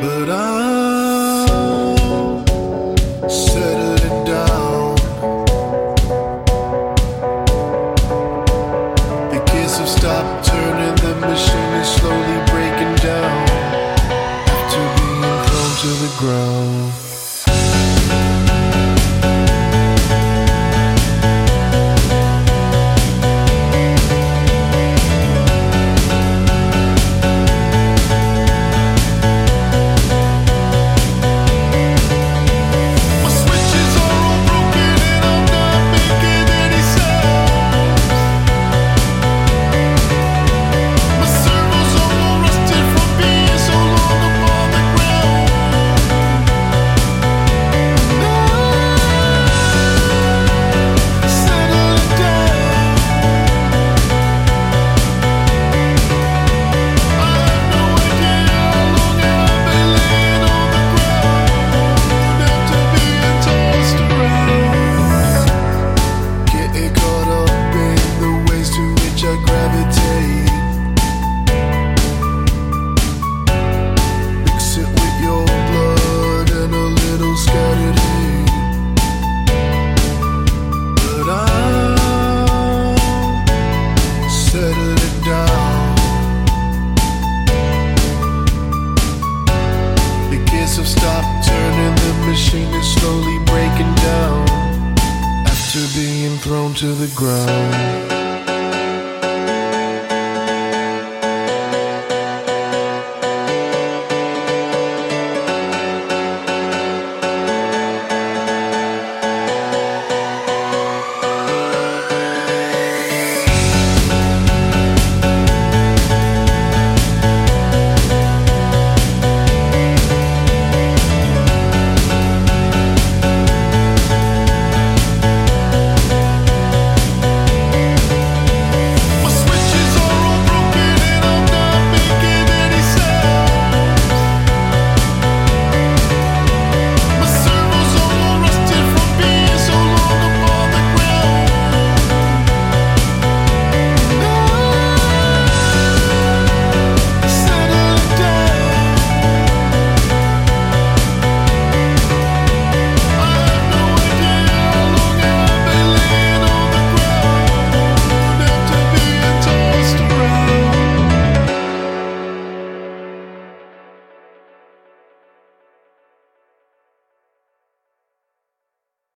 But I'm settling down. The kids have stopped turning the machine. machine is slowly breaking down after being thrown to the ground.